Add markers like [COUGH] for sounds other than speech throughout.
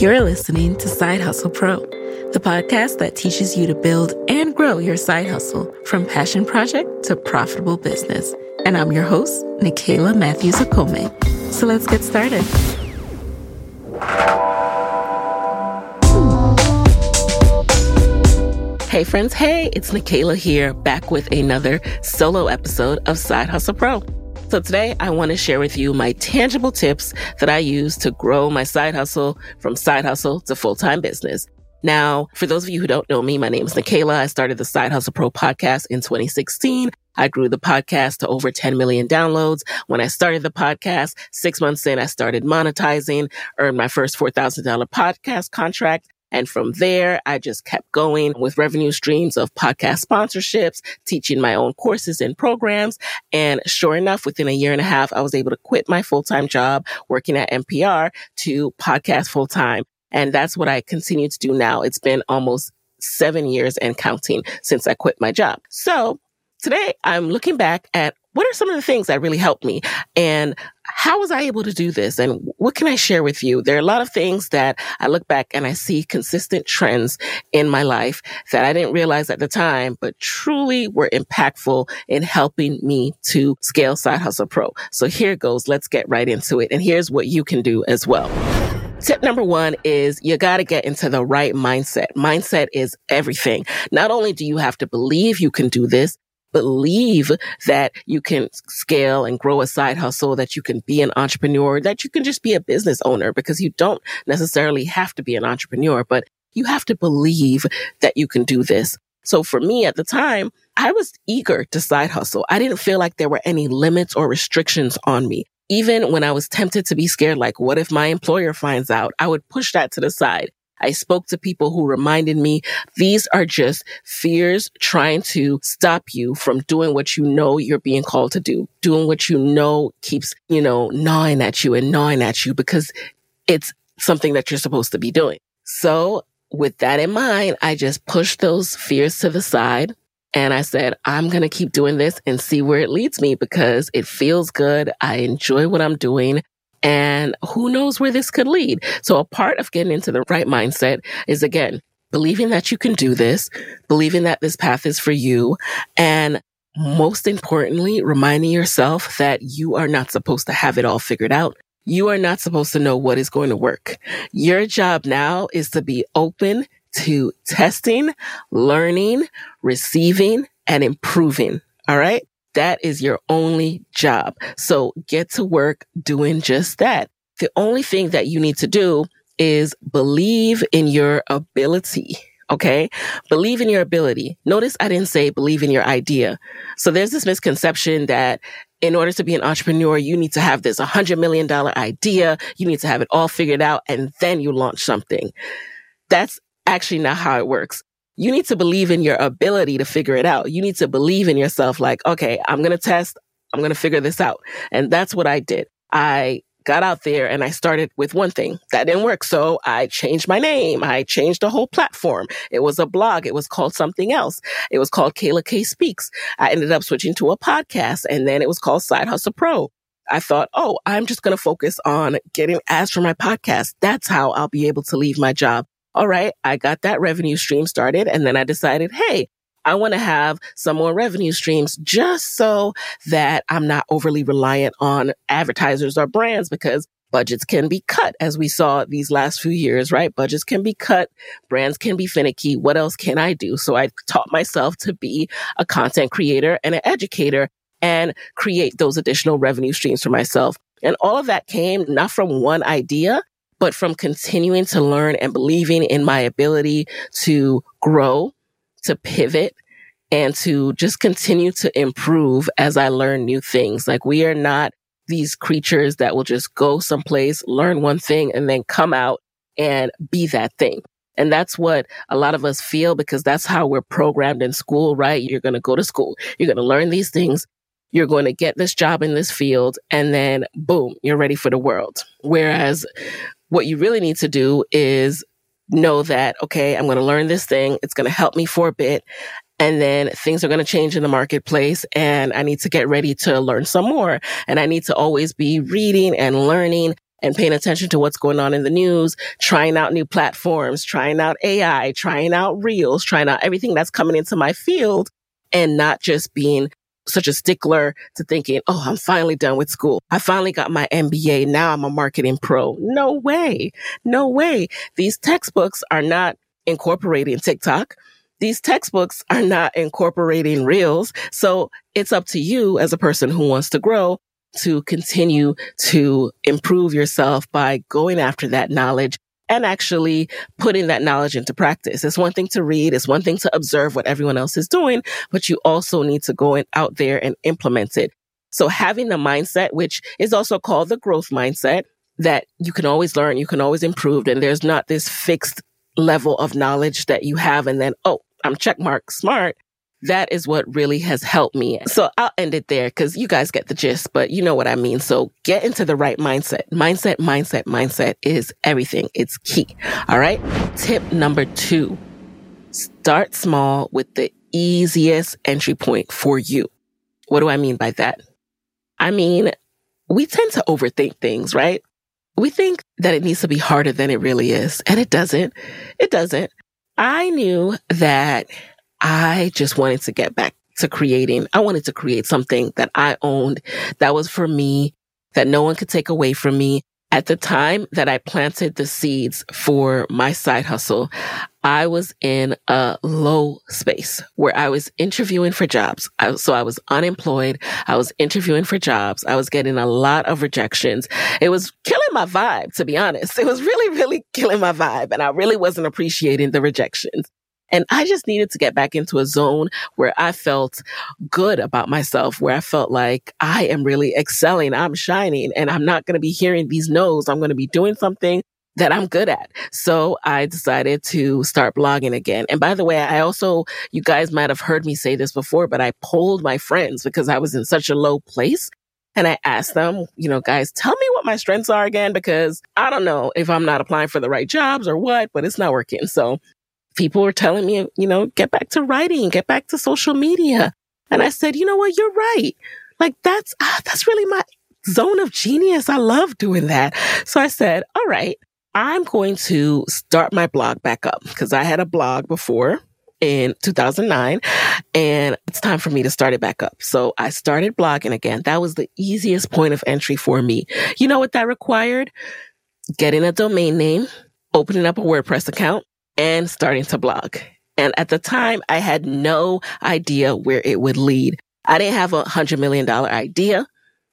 You're listening to Side Hustle Pro, the podcast that teaches you to build and grow your side hustle from passion project to profitable business. And I'm your host, Nicaila Matthews Okome. So let's get started. Hey friends, hey, it's Nicaila here, back with another solo episode of Side Hustle Pro. So today I want to share with you my tangible tips that I use to grow my side hustle from side hustle to full-time business. Now, for those of you who don't know me, my name is Nicaila. I started the Side Hustle Pro podcast in 2016. I grew the podcast to over 10 million downloads. When I started the podcast, six months in, I started monetizing, earned my first $4,000 podcast contract. And from there, I just kept going with revenue streams of podcast sponsorships, teaching my own courses and programs. And sure enough, within a year and a half, I was able to quit my full-time job working at NPR to podcast full-time. And that's what I continue to do now. It's been almost seven years and counting since I quit my job. So today I'm looking back at what are some of the things that really helped me and how was I able to do this and what can I share with you? There are a lot of things that I look back and I see consistent trends in my life that I didn't realize at the time, but truly were impactful in helping me to scale Side Hustle Pro. So here goes. Let's get right into it. And here's what you can do as well. Tip number one is you got to get into the right mindset. Mindset is everything. Not only do you have to believe you can do this, believe that you can scale and grow a side hustle, that you can be an entrepreneur, that you can just be a business owner because you don't necessarily have to be an entrepreneur, but you have to believe that you can do this. So for me at the time, I was eager to side hustle. I didn't feel like there were any limits or restrictions on me. Even when I was tempted to be scared, like, what if my employer finds out? I would push that to the side. I spoke to people who reminded me these are just fears trying to stop you from doing what you know you're being called to do, doing what you know keeps, you know, gnawing at you and gnawing at you because it's something that you're supposed to be doing. So with that in mind, I just pushed those fears to the side. And I said, I'm going to keep doing this and see where it leads me because it feels good. I enjoy what I'm doing. And who knows where this could lead? So a part of getting into the right mindset is again, believing that you can do this, believing that this path is for you. And most importantly, reminding yourself that you are not supposed to have it all figured out. You are not supposed to know what is going to work. Your job now is to be open to testing, learning, receiving, and improving. All right. That is your only job. So get to work doing just that. The only thing that you need to do is believe in your ability. Okay. Believe in your ability. Notice I didn't say believe in your idea. So there's this misconception that in order to be an entrepreneur, you need to have this $100 million idea. You need to have it all figured out and then you launch something. That's actually not how it works. You need to believe in your ability to figure it out. You need to believe in yourself like, okay, I'm going to test. I'm going to figure this out. And that's what I did. I got out there and I started with one thing that didn't work. So I changed my name. I changed the whole platform. It was a blog. It was called something else. It was called Kayla K Speaks. I ended up switching to a podcast and then it was called Side Hustle Pro. I thought, oh, I'm just going to focus on getting ads for my podcast. That's how I'll be able to leave my job. All right. I got that revenue stream started and then I decided, hey, I want to have some more revenue streams just so that I'm not overly reliant on advertisers or brands because budgets can be cut as we saw these last few years, right? Budgets can be cut. Brands can be finicky. What else can I do? So I taught myself to be a content creator and an educator and create those additional revenue streams for myself. And all of that came not from one idea, but from continuing to learn and believing in my ability to grow to pivot and to just continue to improve as I learn new things. Like we are not these creatures that will just go someplace, learn one thing and then come out and be that thing. And that's what a lot of us feel because that's how we're programmed in school, right? You're going to go to school. You're going to learn these things. You're going to get this job in this field and then boom, you're ready for the world. Whereas what you really need to do is know that, okay, I'm going to learn this thing. It's going to help me for a bit. And then things are going to change in the marketplace and I need to get ready to learn some more. And I need to always be reading and learning and paying attention to what's going on in the news, trying out new platforms, trying out AI, trying out reels, trying out everything that's coming into my field and not just being such a stickler to thinking, oh, I'm finally done with school. I finally got my MBA. Now I'm a marketing pro. No way. No way. These textbooks are not incorporating TikTok. These textbooks are not incorporating reels. So it's up to you as a person who wants to grow to continue to improve yourself by going after that knowledge and actually putting that knowledge into practice. It's one thing to read. It's one thing to observe what everyone else is doing, but you also need to go in, out there and implement it. So having the mindset, which is also called the growth mindset, that you can always learn, you can always improve, and there's not this fixed level of knowledge that you have and then, oh, I'm checkmark smart that is what really has helped me. So I'll end it there because you guys get the gist, but you know what I mean. So get into the right mindset. Mindset, mindset, mindset is everything. It's key. All right. Tip number two, start small with the easiest entry point for you. What do I mean by that? I mean, we tend to overthink things, right? We think that it needs to be harder than it really is. And it doesn't. It doesn't. I knew that I just wanted to get back to creating. I wanted to create something that I owned that was for me, that no one could take away from me. At the time that I planted the seeds for my side hustle, I was in a low space where I was interviewing for jobs. I, so I was unemployed. I was interviewing for jobs. I was getting a lot of rejections. It was killing my vibe, to be honest. It was really, really killing my vibe. And I really wasn't appreciating the rejections. And I just needed to get back into a zone where I felt good about myself, where I felt like I am really excelling. I'm shining and I'm not going to be hearing these no's. I'm going to be doing something that I'm good at. So I decided to start blogging again. And by the way, I also, you guys might have heard me say this before, but I polled my friends because I was in such a low place. And I asked them, you know, guys, tell me what my strengths are again, because I don't know if I'm not applying for the right jobs or what, but it's not working. So people were telling me, you know, get back to writing, get back to social media. And I said, you know what? You're right. Like that's, ah, that's really my zone of genius. I love doing that. So I said, all right, I'm going to start my blog back up because I had a blog before in 2009 and it's time for me to start it back up. So I started blogging again. That was the easiest point of entry for me. You know what that required? Getting a domain name, opening up a WordPress account, and starting to blog. And at the time, I had no idea where it would lead. I didn't have a hundred million dollar idea.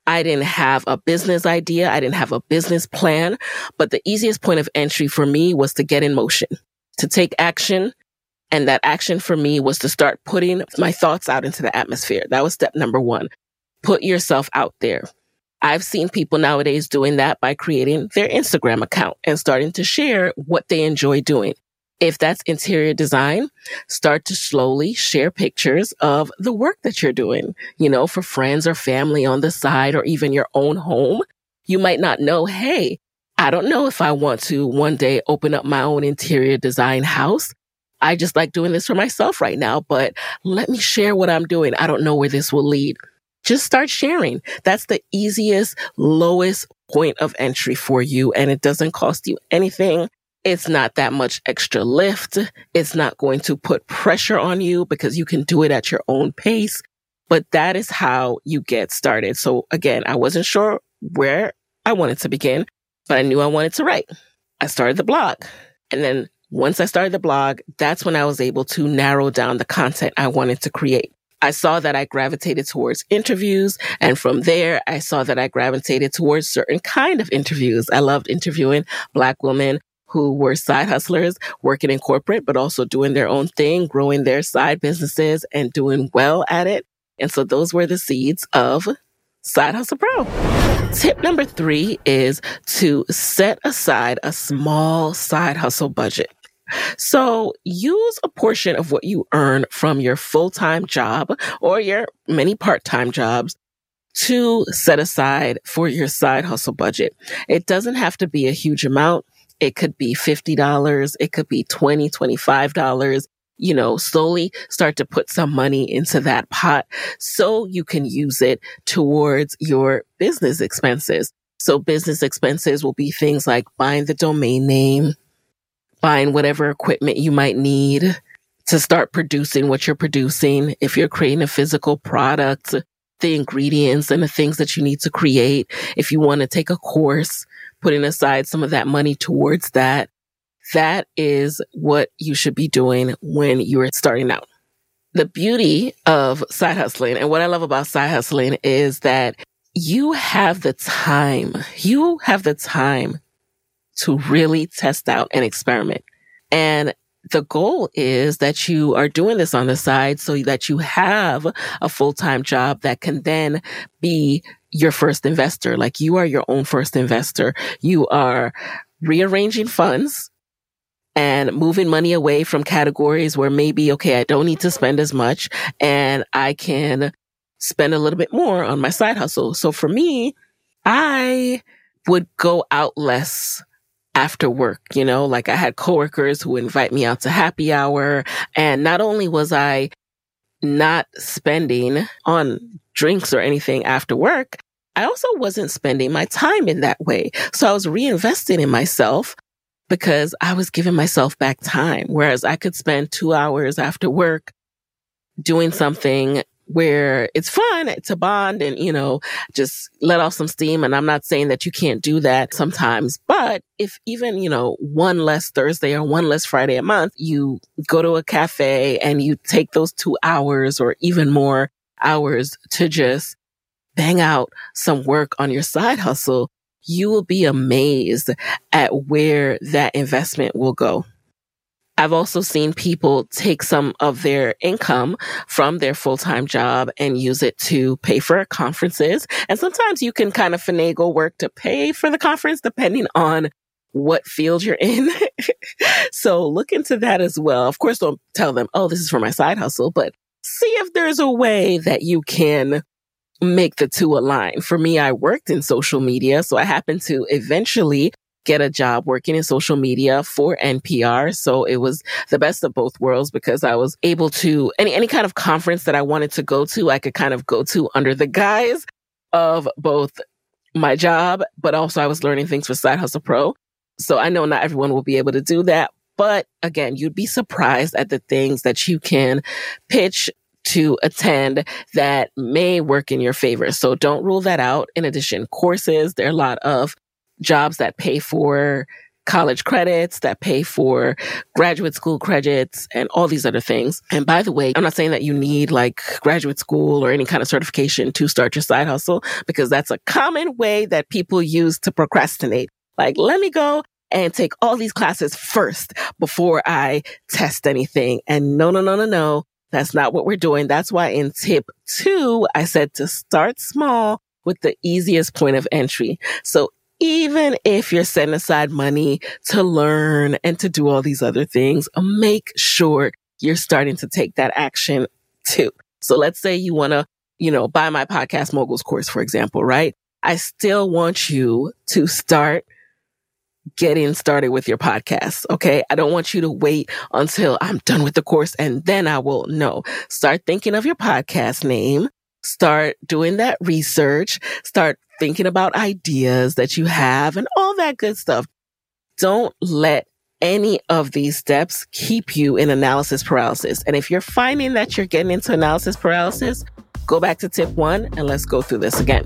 I didn't have a business idea. I didn't have a business plan, but the easiest point of entry for me was to get in motion, to take action And that action for me was to start putting my thoughts out into the atmosphere. That was step number one. Put yourself out there. I've seen people nowadays doing that by creating their Instagram account and starting to share what they enjoy doing. If that's interior design, start to slowly share pictures of the work that you're doing, you know, for friends or family on the side or even your own home. You might not know, hey, I don't know if I want to one day open up my own interior design house. I just like doing this for myself right now, but let me share what I'm doing. I don't know where this will lead. Just start sharing. That's the easiest, lowest point of entry for you. And it doesn't cost you anything. It's not that much extra lift. It's not going to put pressure on you because you can do it at your own pace. But that is how you get started. So again, I wasn't sure where I wanted to begin, but I knew I wanted to write. I started the blog. And then once I started the blog, that's when I was able to narrow down the content I wanted to create. I saw that I gravitated towards interviews. And from there, I saw that I gravitated towards certain kind of interviews. I loved interviewing black women who were side hustlers working in corporate, but also doing their own thing, growing their side businesses and doing well at it. And so those were the seeds of Side Hustle Pro. Tip number three is to set aside a small side hustle budget. So use a portion of what you earn from your full-time job or your many part-time jobs to set aside for your side hustle budget. It doesn't have to be a huge amount. It could be $50. It could be $20, $25. You know, slowly start to put some money into that pot so you can use it towards your business expenses. So business expenses will be things like buying the domain name, buying whatever equipment you might need to start producing what you're producing. If you're creating a physical product, the ingredients and the things that you need to create. If you want to take a course, putting aside some of that money towards that. That is what you should be doing when you're starting out. The beauty of side hustling and what I love about side hustling is that you have the time. You have the time to really test out and experiment. And the goal is that you are doing this on the side so that you have a full-time job that can then be your first investor. Like you are your own first investor. You are rearranging funds and moving money away from categories where maybe, okay, I don't need to spend as much and I can spend a little bit more on my side hustle. So for me, I would go out less after work, you know, like I had coworkers who invite me out to happy hour. And not only was I not spending on drinks or anything after work, I also wasn't spending my time in that way. So I was reinvesting in myself because I was giving myself back time. Whereas I could spend two hours after work doing something where it's fun to bond and, you know, just let off some steam. And I'm not saying that you can't do that sometimes, but if even, you know, one less Thursday or one less Friday a month, you go to a cafe and you take those two hours or even more hours to just bang out some work on your side hustle, you will be amazed at where that investment will go. I've also seen people take some of their income from their full-time job and use it to pay for conferences. And sometimes you can kind of finagle work to pay for the conference depending on what field you're in. [LAUGHS] so look into that as well. Of course, don't tell them, oh, this is for my side hustle, but see if there's a way that you can make the two align. For me, I worked in social media, so I happened to eventually get a job working in social media for NPR. So it was the best of both worlds because I was able to any any kind of conference that I wanted to go to, I could kind of go to under the guise of both my job, but also I was learning things for Side Hustle Pro. So I know not everyone will be able to do that. But again, you'd be surprised at the things that you can pitch to attend that may work in your favor. So don't rule that out. In addition, courses, there are a lot of jobs that pay for college credits, that pay for graduate school credits and all these other things. And by the way, I'm not saying that you need like graduate school or any kind of certification to start your side hustle because that's a common way that people use to procrastinate. Like, let me go and take all these classes first before I test anything. And no, no, no, no, no. That's not what we're doing. That's why in tip two, I said to start small with the easiest point of entry. So even if you're setting aside money to learn and to do all these other things, make sure you're starting to take that action too. So let's say you want to, you know, buy my podcast moguls course, for example, right? I still want you to start getting started with your podcast. Okay. I don't want you to wait until I'm done with the course and then I will know. Start thinking of your podcast name. Start doing that research. Start thinking about ideas that you have and all that good stuff. Don't let any of these steps keep you in analysis paralysis. And if you're finding that you're getting into analysis paralysis, go back to tip one and let's go through this again.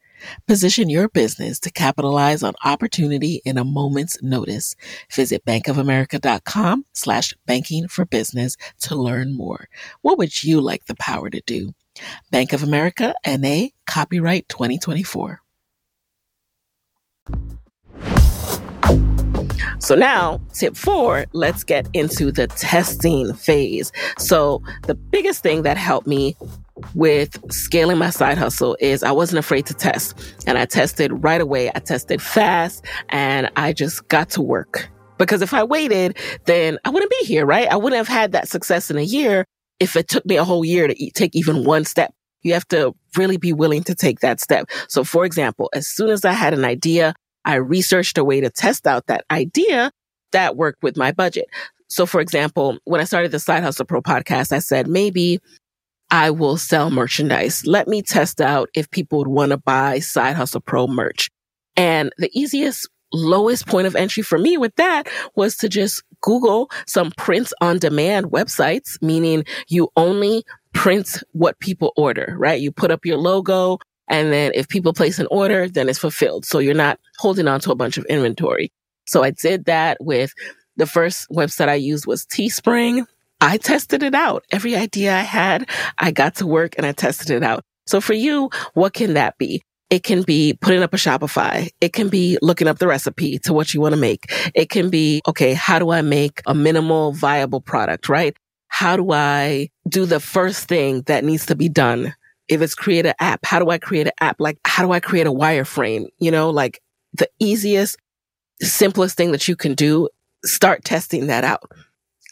Position your business to capitalize on opportunity in a moment's notice. Visit bankofamerica.com slash banking for business to learn more. What would you like the power to do? Bank of America NA copyright 2024. So now, tip four, let's get into the testing phase. So the biggest thing that helped me with scaling my side hustle is I wasn't afraid to test and I tested right away. I tested fast and I just got to work because if I waited, then I wouldn't be here, right? I wouldn't have had that success in a year if it took me a whole year to take even one step. You have to really be willing to take that step. So for example, as soon as I had an idea, I researched a way to test out that idea that worked with my budget. So for example, when I started the Side Hustle Pro podcast, I said maybe I will sell merchandise. Let me test out if people would want to buy Side Hustle Pro merch. And the easiest, lowest point of entry for me with that was to just Google some print on demand websites, meaning you only print what people order, right? You put up your logo and then if people place an order, then it's fulfilled. So you're not holding on to a bunch of inventory. So I did that with the first website I used was Teespring. I tested it out. Every idea I had, I got to work and I tested it out. So for you, what can that be? It can be putting up a Shopify. It can be looking up the recipe to what you want to make. It can be, okay, how do I make a minimal viable product, right? How do I do the first thing that needs to be done? If it's create an app, how do I create an app? Like, how do I create a wireframe? You know, like the easiest, simplest thing that you can do, start testing that out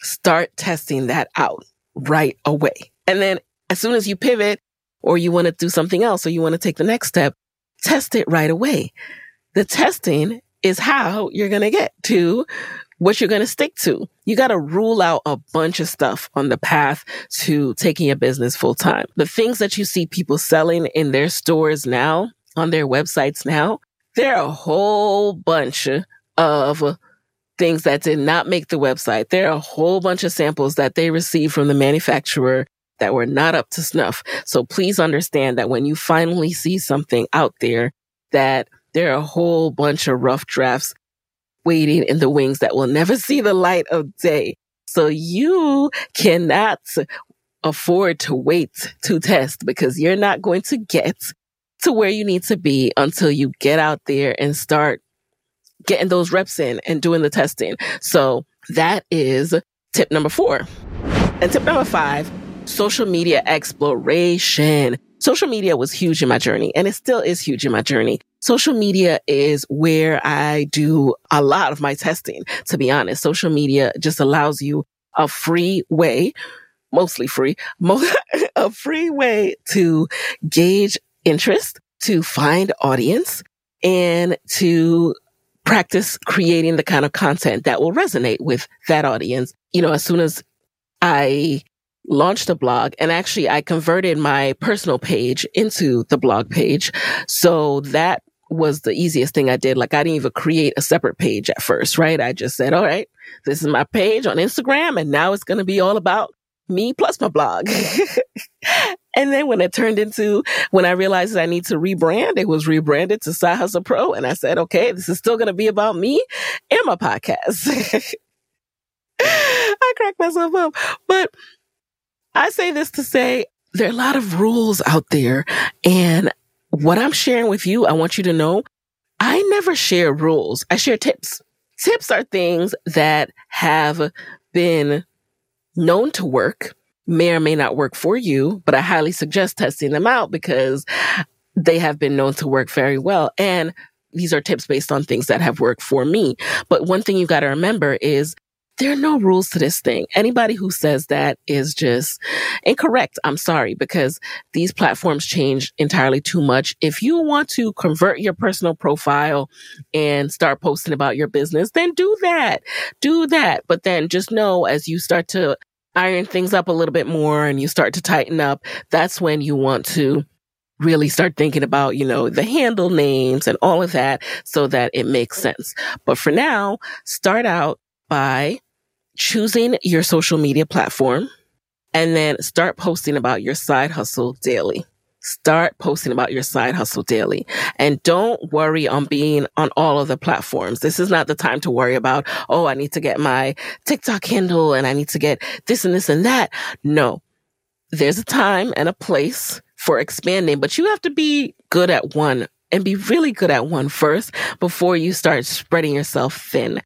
start testing that out right away. And then as soon as you pivot or you want to do something else or you want to take the next step, test it right away. The testing is how you're going to get to what you're going to stick to. You got to rule out a bunch of stuff on the path to taking a business full time. The things that you see people selling in their stores now, on their websites now, there are a whole bunch of things that did not make the website. There are a whole bunch of samples that they received from the manufacturer that were not up to snuff. So please understand that when you finally see something out there that there are a whole bunch of rough drafts waiting in the wings that will never [LAUGHS] see the light of day. So you cannot afford to wait to test because you're not going to get to where you need to be until you get out there and start getting those reps in and doing the testing. So that is tip number four. And tip number five, social media exploration. Social media was huge in my journey and it still is huge in my journey. Social media is where I do a lot of my testing, to be honest. Social media just allows you a free way, mostly free, [LAUGHS] a free way to gauge interest, to find audience, and to practice creating the kind of content that will resonate with that audience. You know, as soon as I launched a blog and actually I converted my personal page into the blog page. So that was the easiest thing I did. Like I didn't even create a separate page at first, right? I just said, all right, this is my page on Instagram and now it's going to be all about me plus my blog. [LAUGHS] and then when it turned into, when I realized I need to rebrand, it was rebranded to Side Hustle Pro. And I said, okay, this is still going to be about me and my podcast. [LAUGHS] I cracked myself up, but I say this to say there are a lot of rules out there and what I'm sharing with you, I want you to know I never share rules. I share tips. Tips are things that have been known to work, may or may not work for you, but I highly suggest testing them out because they have been known to work very well. And these are tips based on things that have worked for me. But one thing you got to remember is there are no rules to this thing. Anybody who says that is just incorrect. I'm sorry because these platforms change entirely too much. If you want to convert your personal profile and start posting about your business, then do that. Do that. But then just know as you start to iron things up a little bit more and you start to tighten up, that's when you want to really start thinking about, you know, the handle names and all of that so that it makes sense. But for now, start out by choosing your social media platform and then start posting about your side hustle daily. Start posting about your side hustle daily and don't worry on being on all of the platforms. This is not the time to worry about, oh, I need to get my TikTok handle and I need to get this and this and that. No, there's a time and a place for expanding, but you have to be good at one and be really good at one first before you start spreading yourself thin.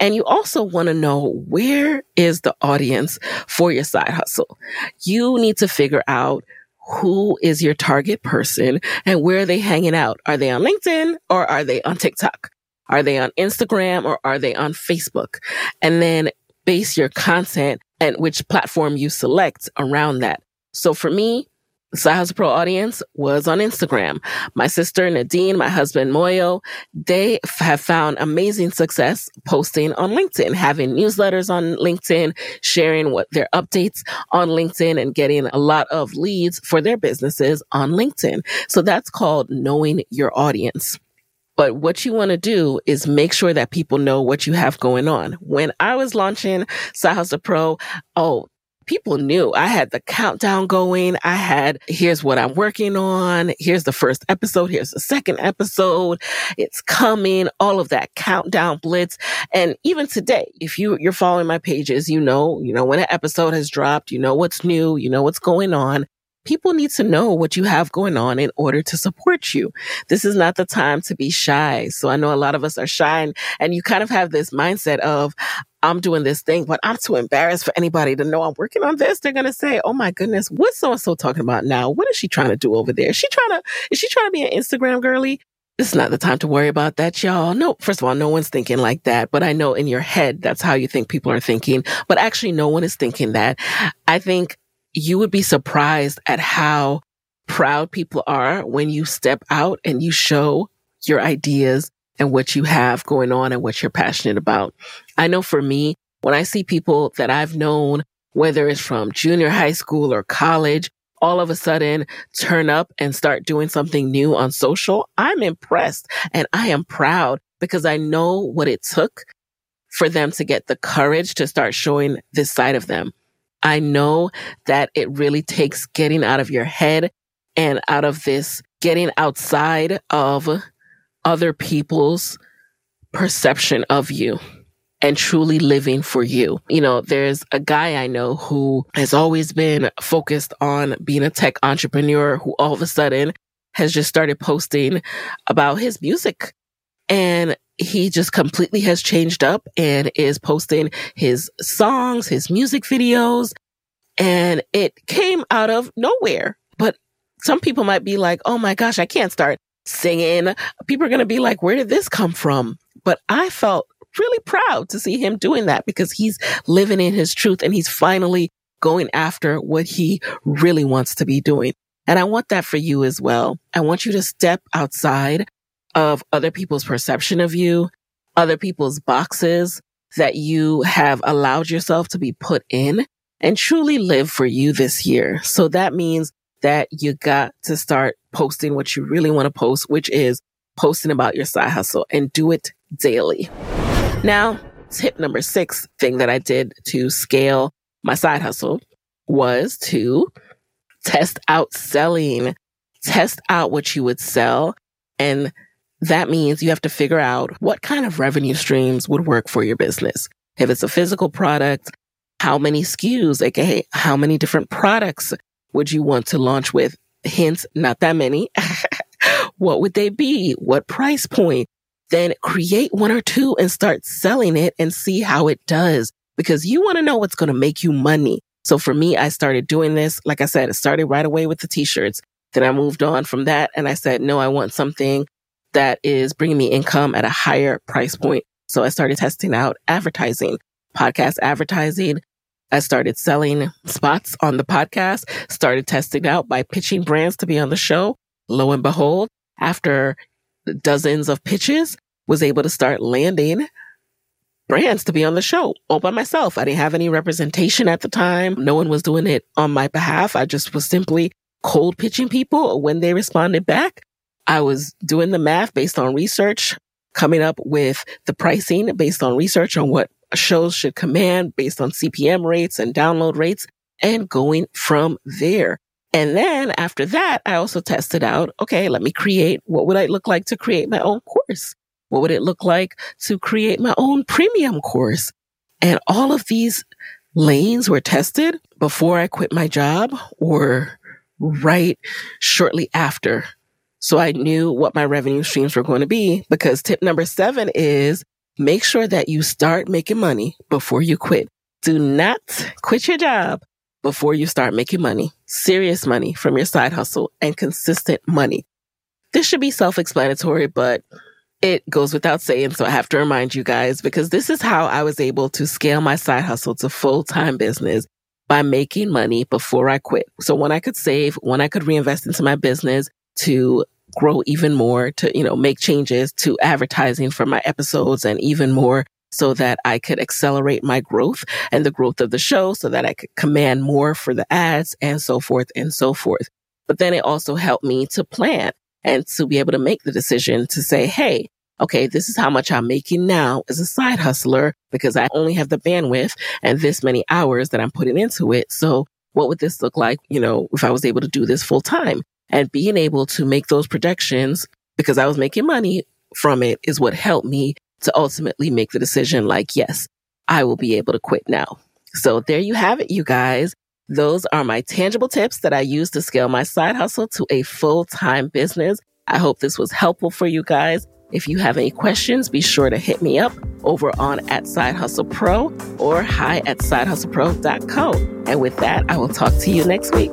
And you also want to know where is the audience for your side hustle. You need to figure out who is your target person and where are they hanging out? Are they on LinkedIn or are they on TikTok? Are they on Instagram or are they on Facebook? And then base your content and which platform you select around that. So for me, Hustle Pro audience was on Instagram. My sister Nadine, my husband Moyo, they have found amazing success posting on LinkedIn, having newsletters on LinkedIn, sharing what their updates on LinkedIn and getting a lot of leads for their businesses on LinkedIn. So that's called knowing your audience. But what you want to do is make sure that people know what you have going on. When I was launching Hustle Pro, oh, people knew I had the countdown going. I had, here's what I'm working on. Here's the first episode. Here's the second episode. It's coming. All of that countdown blitz. And even today, if you, you're following my pages, you know, you know, when an episode has dropped, you know what's new, you know what's going on people need to know what you have going on in order to support you. This is not the time to be shy. So I know a lot of us are shy and, and you kind of have this mindset of, I'm doing this thing, but I'm too embarrassed for anybody to know I'm working on this. They're going to say, Oh my goodness, what's so and so talking about now? What is she trying to do over there? Is she trying to, is she trying to be an Instagram girly? It's not the time to worry about that, y'all. No, first of all, no one's thinking like that, but I know in your head, that's how you think people are thinking, but actually no one is thinking that. I think you would be surprised at how proud people are when you step out and you show your ideas and what you have going on and what you're passionate about. I know for me, when I see people that I've known, whether it's from junior high school or college, all of a sudden turn up and start doing something new on social, I'm impressed and I am proud because I know what it took for them to get the courage to start showing this side of them. I know that it really takes getting out of your head and out of this, getting outside of other people's perception of you and truly living for you. You know, there's a guy I know who has always been focused on being a tech entrepreneur who all of a sudden has just started posting about his music. And he just completely has changed up and is posting his songs, his music videos. And it came out of nowhere. But some people might be like, oh my gosh, I can't start singing. People are going to be like, where did this come from? But I felt really proud to see him doing that because he's living in his truth and he's finally going after what he really wants to be doing. And I want that for you as well. I want you to step outside of other people's perception of you, other people's boxes that you have allowed yourself to be put in and truly live for you this year. So that means that you got to start posting what you really want to post, which is posting about your side hustle and do it daily. Now, tip number six thing that I did to scale my side hustle was to test out selling, test out what you would sell. And that means you have to figure out what kind of revenue streams would work for your business. If it's a physical product, how many SKUs, aka how many different products would you want to launch with? Hence, not that many. [LAUGHS] what would they be? What price point? then create one or two and start selling it and see how it does because you want to know what's going to make you money. So for me, I started doing this. Like I said, it started right away with the t-shirts. Then I moved on from that and I said, no, I want something that is bringing me income at a higher price point. So I started testing out advertising, podcast advertising. I started selling spots on the podcast, started testing out by pitching brands to be on the show. Lo and behold, after dozens of pitches, was able to start landing brands to be on the show all by myself. I didn't have any representation at the time. No one was doing it on my behalf. I just was simply cold pitching people when they responded back. I was doing the math based on research, coming up with the pricing based on research on what shows should command based on CPM rates and download rates and going from there. And then after that, I also tested out, okay, let me create what would I look like to create my own course? What would it look like to create my own premium course? And all of these lanes were tested before I quit my job or right shortly after. So I knew what my revenue streams were going to be because tip number seven is make sure that you start making money before you quit. Do not quit your job before you start making money, serious money from your side hustle and consistent money. This should be self explanatory, but it goes without saying. So I have to remind you guys because this is how I was able to scale my side hustle to full time business by making money before I quit. So when I could save, when I could reinvest into my business to grow even more, to, you know, make changes to advertising for my episodes and even more so that I could accelerate my growth and the growth of the show so that I could command more for the ads and so forth and so forth. But then it also helped me to plan and to be able to make the decision to say, Hey, okay, this is how much I'm making now as a side hustler because I only have the bandwidth and this many hours that I'm putting into it. So what would this look like? You know, if I was able to do this full time and being able to make those projections because I was making money from it is what helped me to ultimately make the decision like, yes, I will be able to quit now. So there you have it, you guys. Those are my tangible tips that I use to scale my side hustle to a full time business. I hope this was helpful for you guys. If you have any questions, be sure to hit me up over on at Side Hustle Pro or hi at sidehustlepro.co. And with that, I will talk to you next week.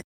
it.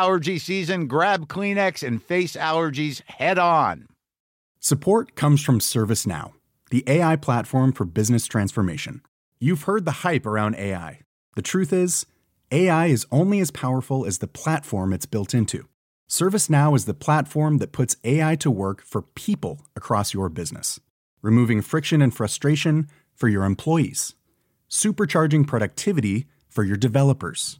allergy season, grab Kleenex and face allergies head on. Support comes from ServiceNow, the AI platform for business transformation. You've heard the hype around AI. The truth is, AI is only as powerful as the platform it's built into. ServiceNow is the platform that puts AI to work for people across your business, removing friction and frustration for your employees, supercharging productivity for your developers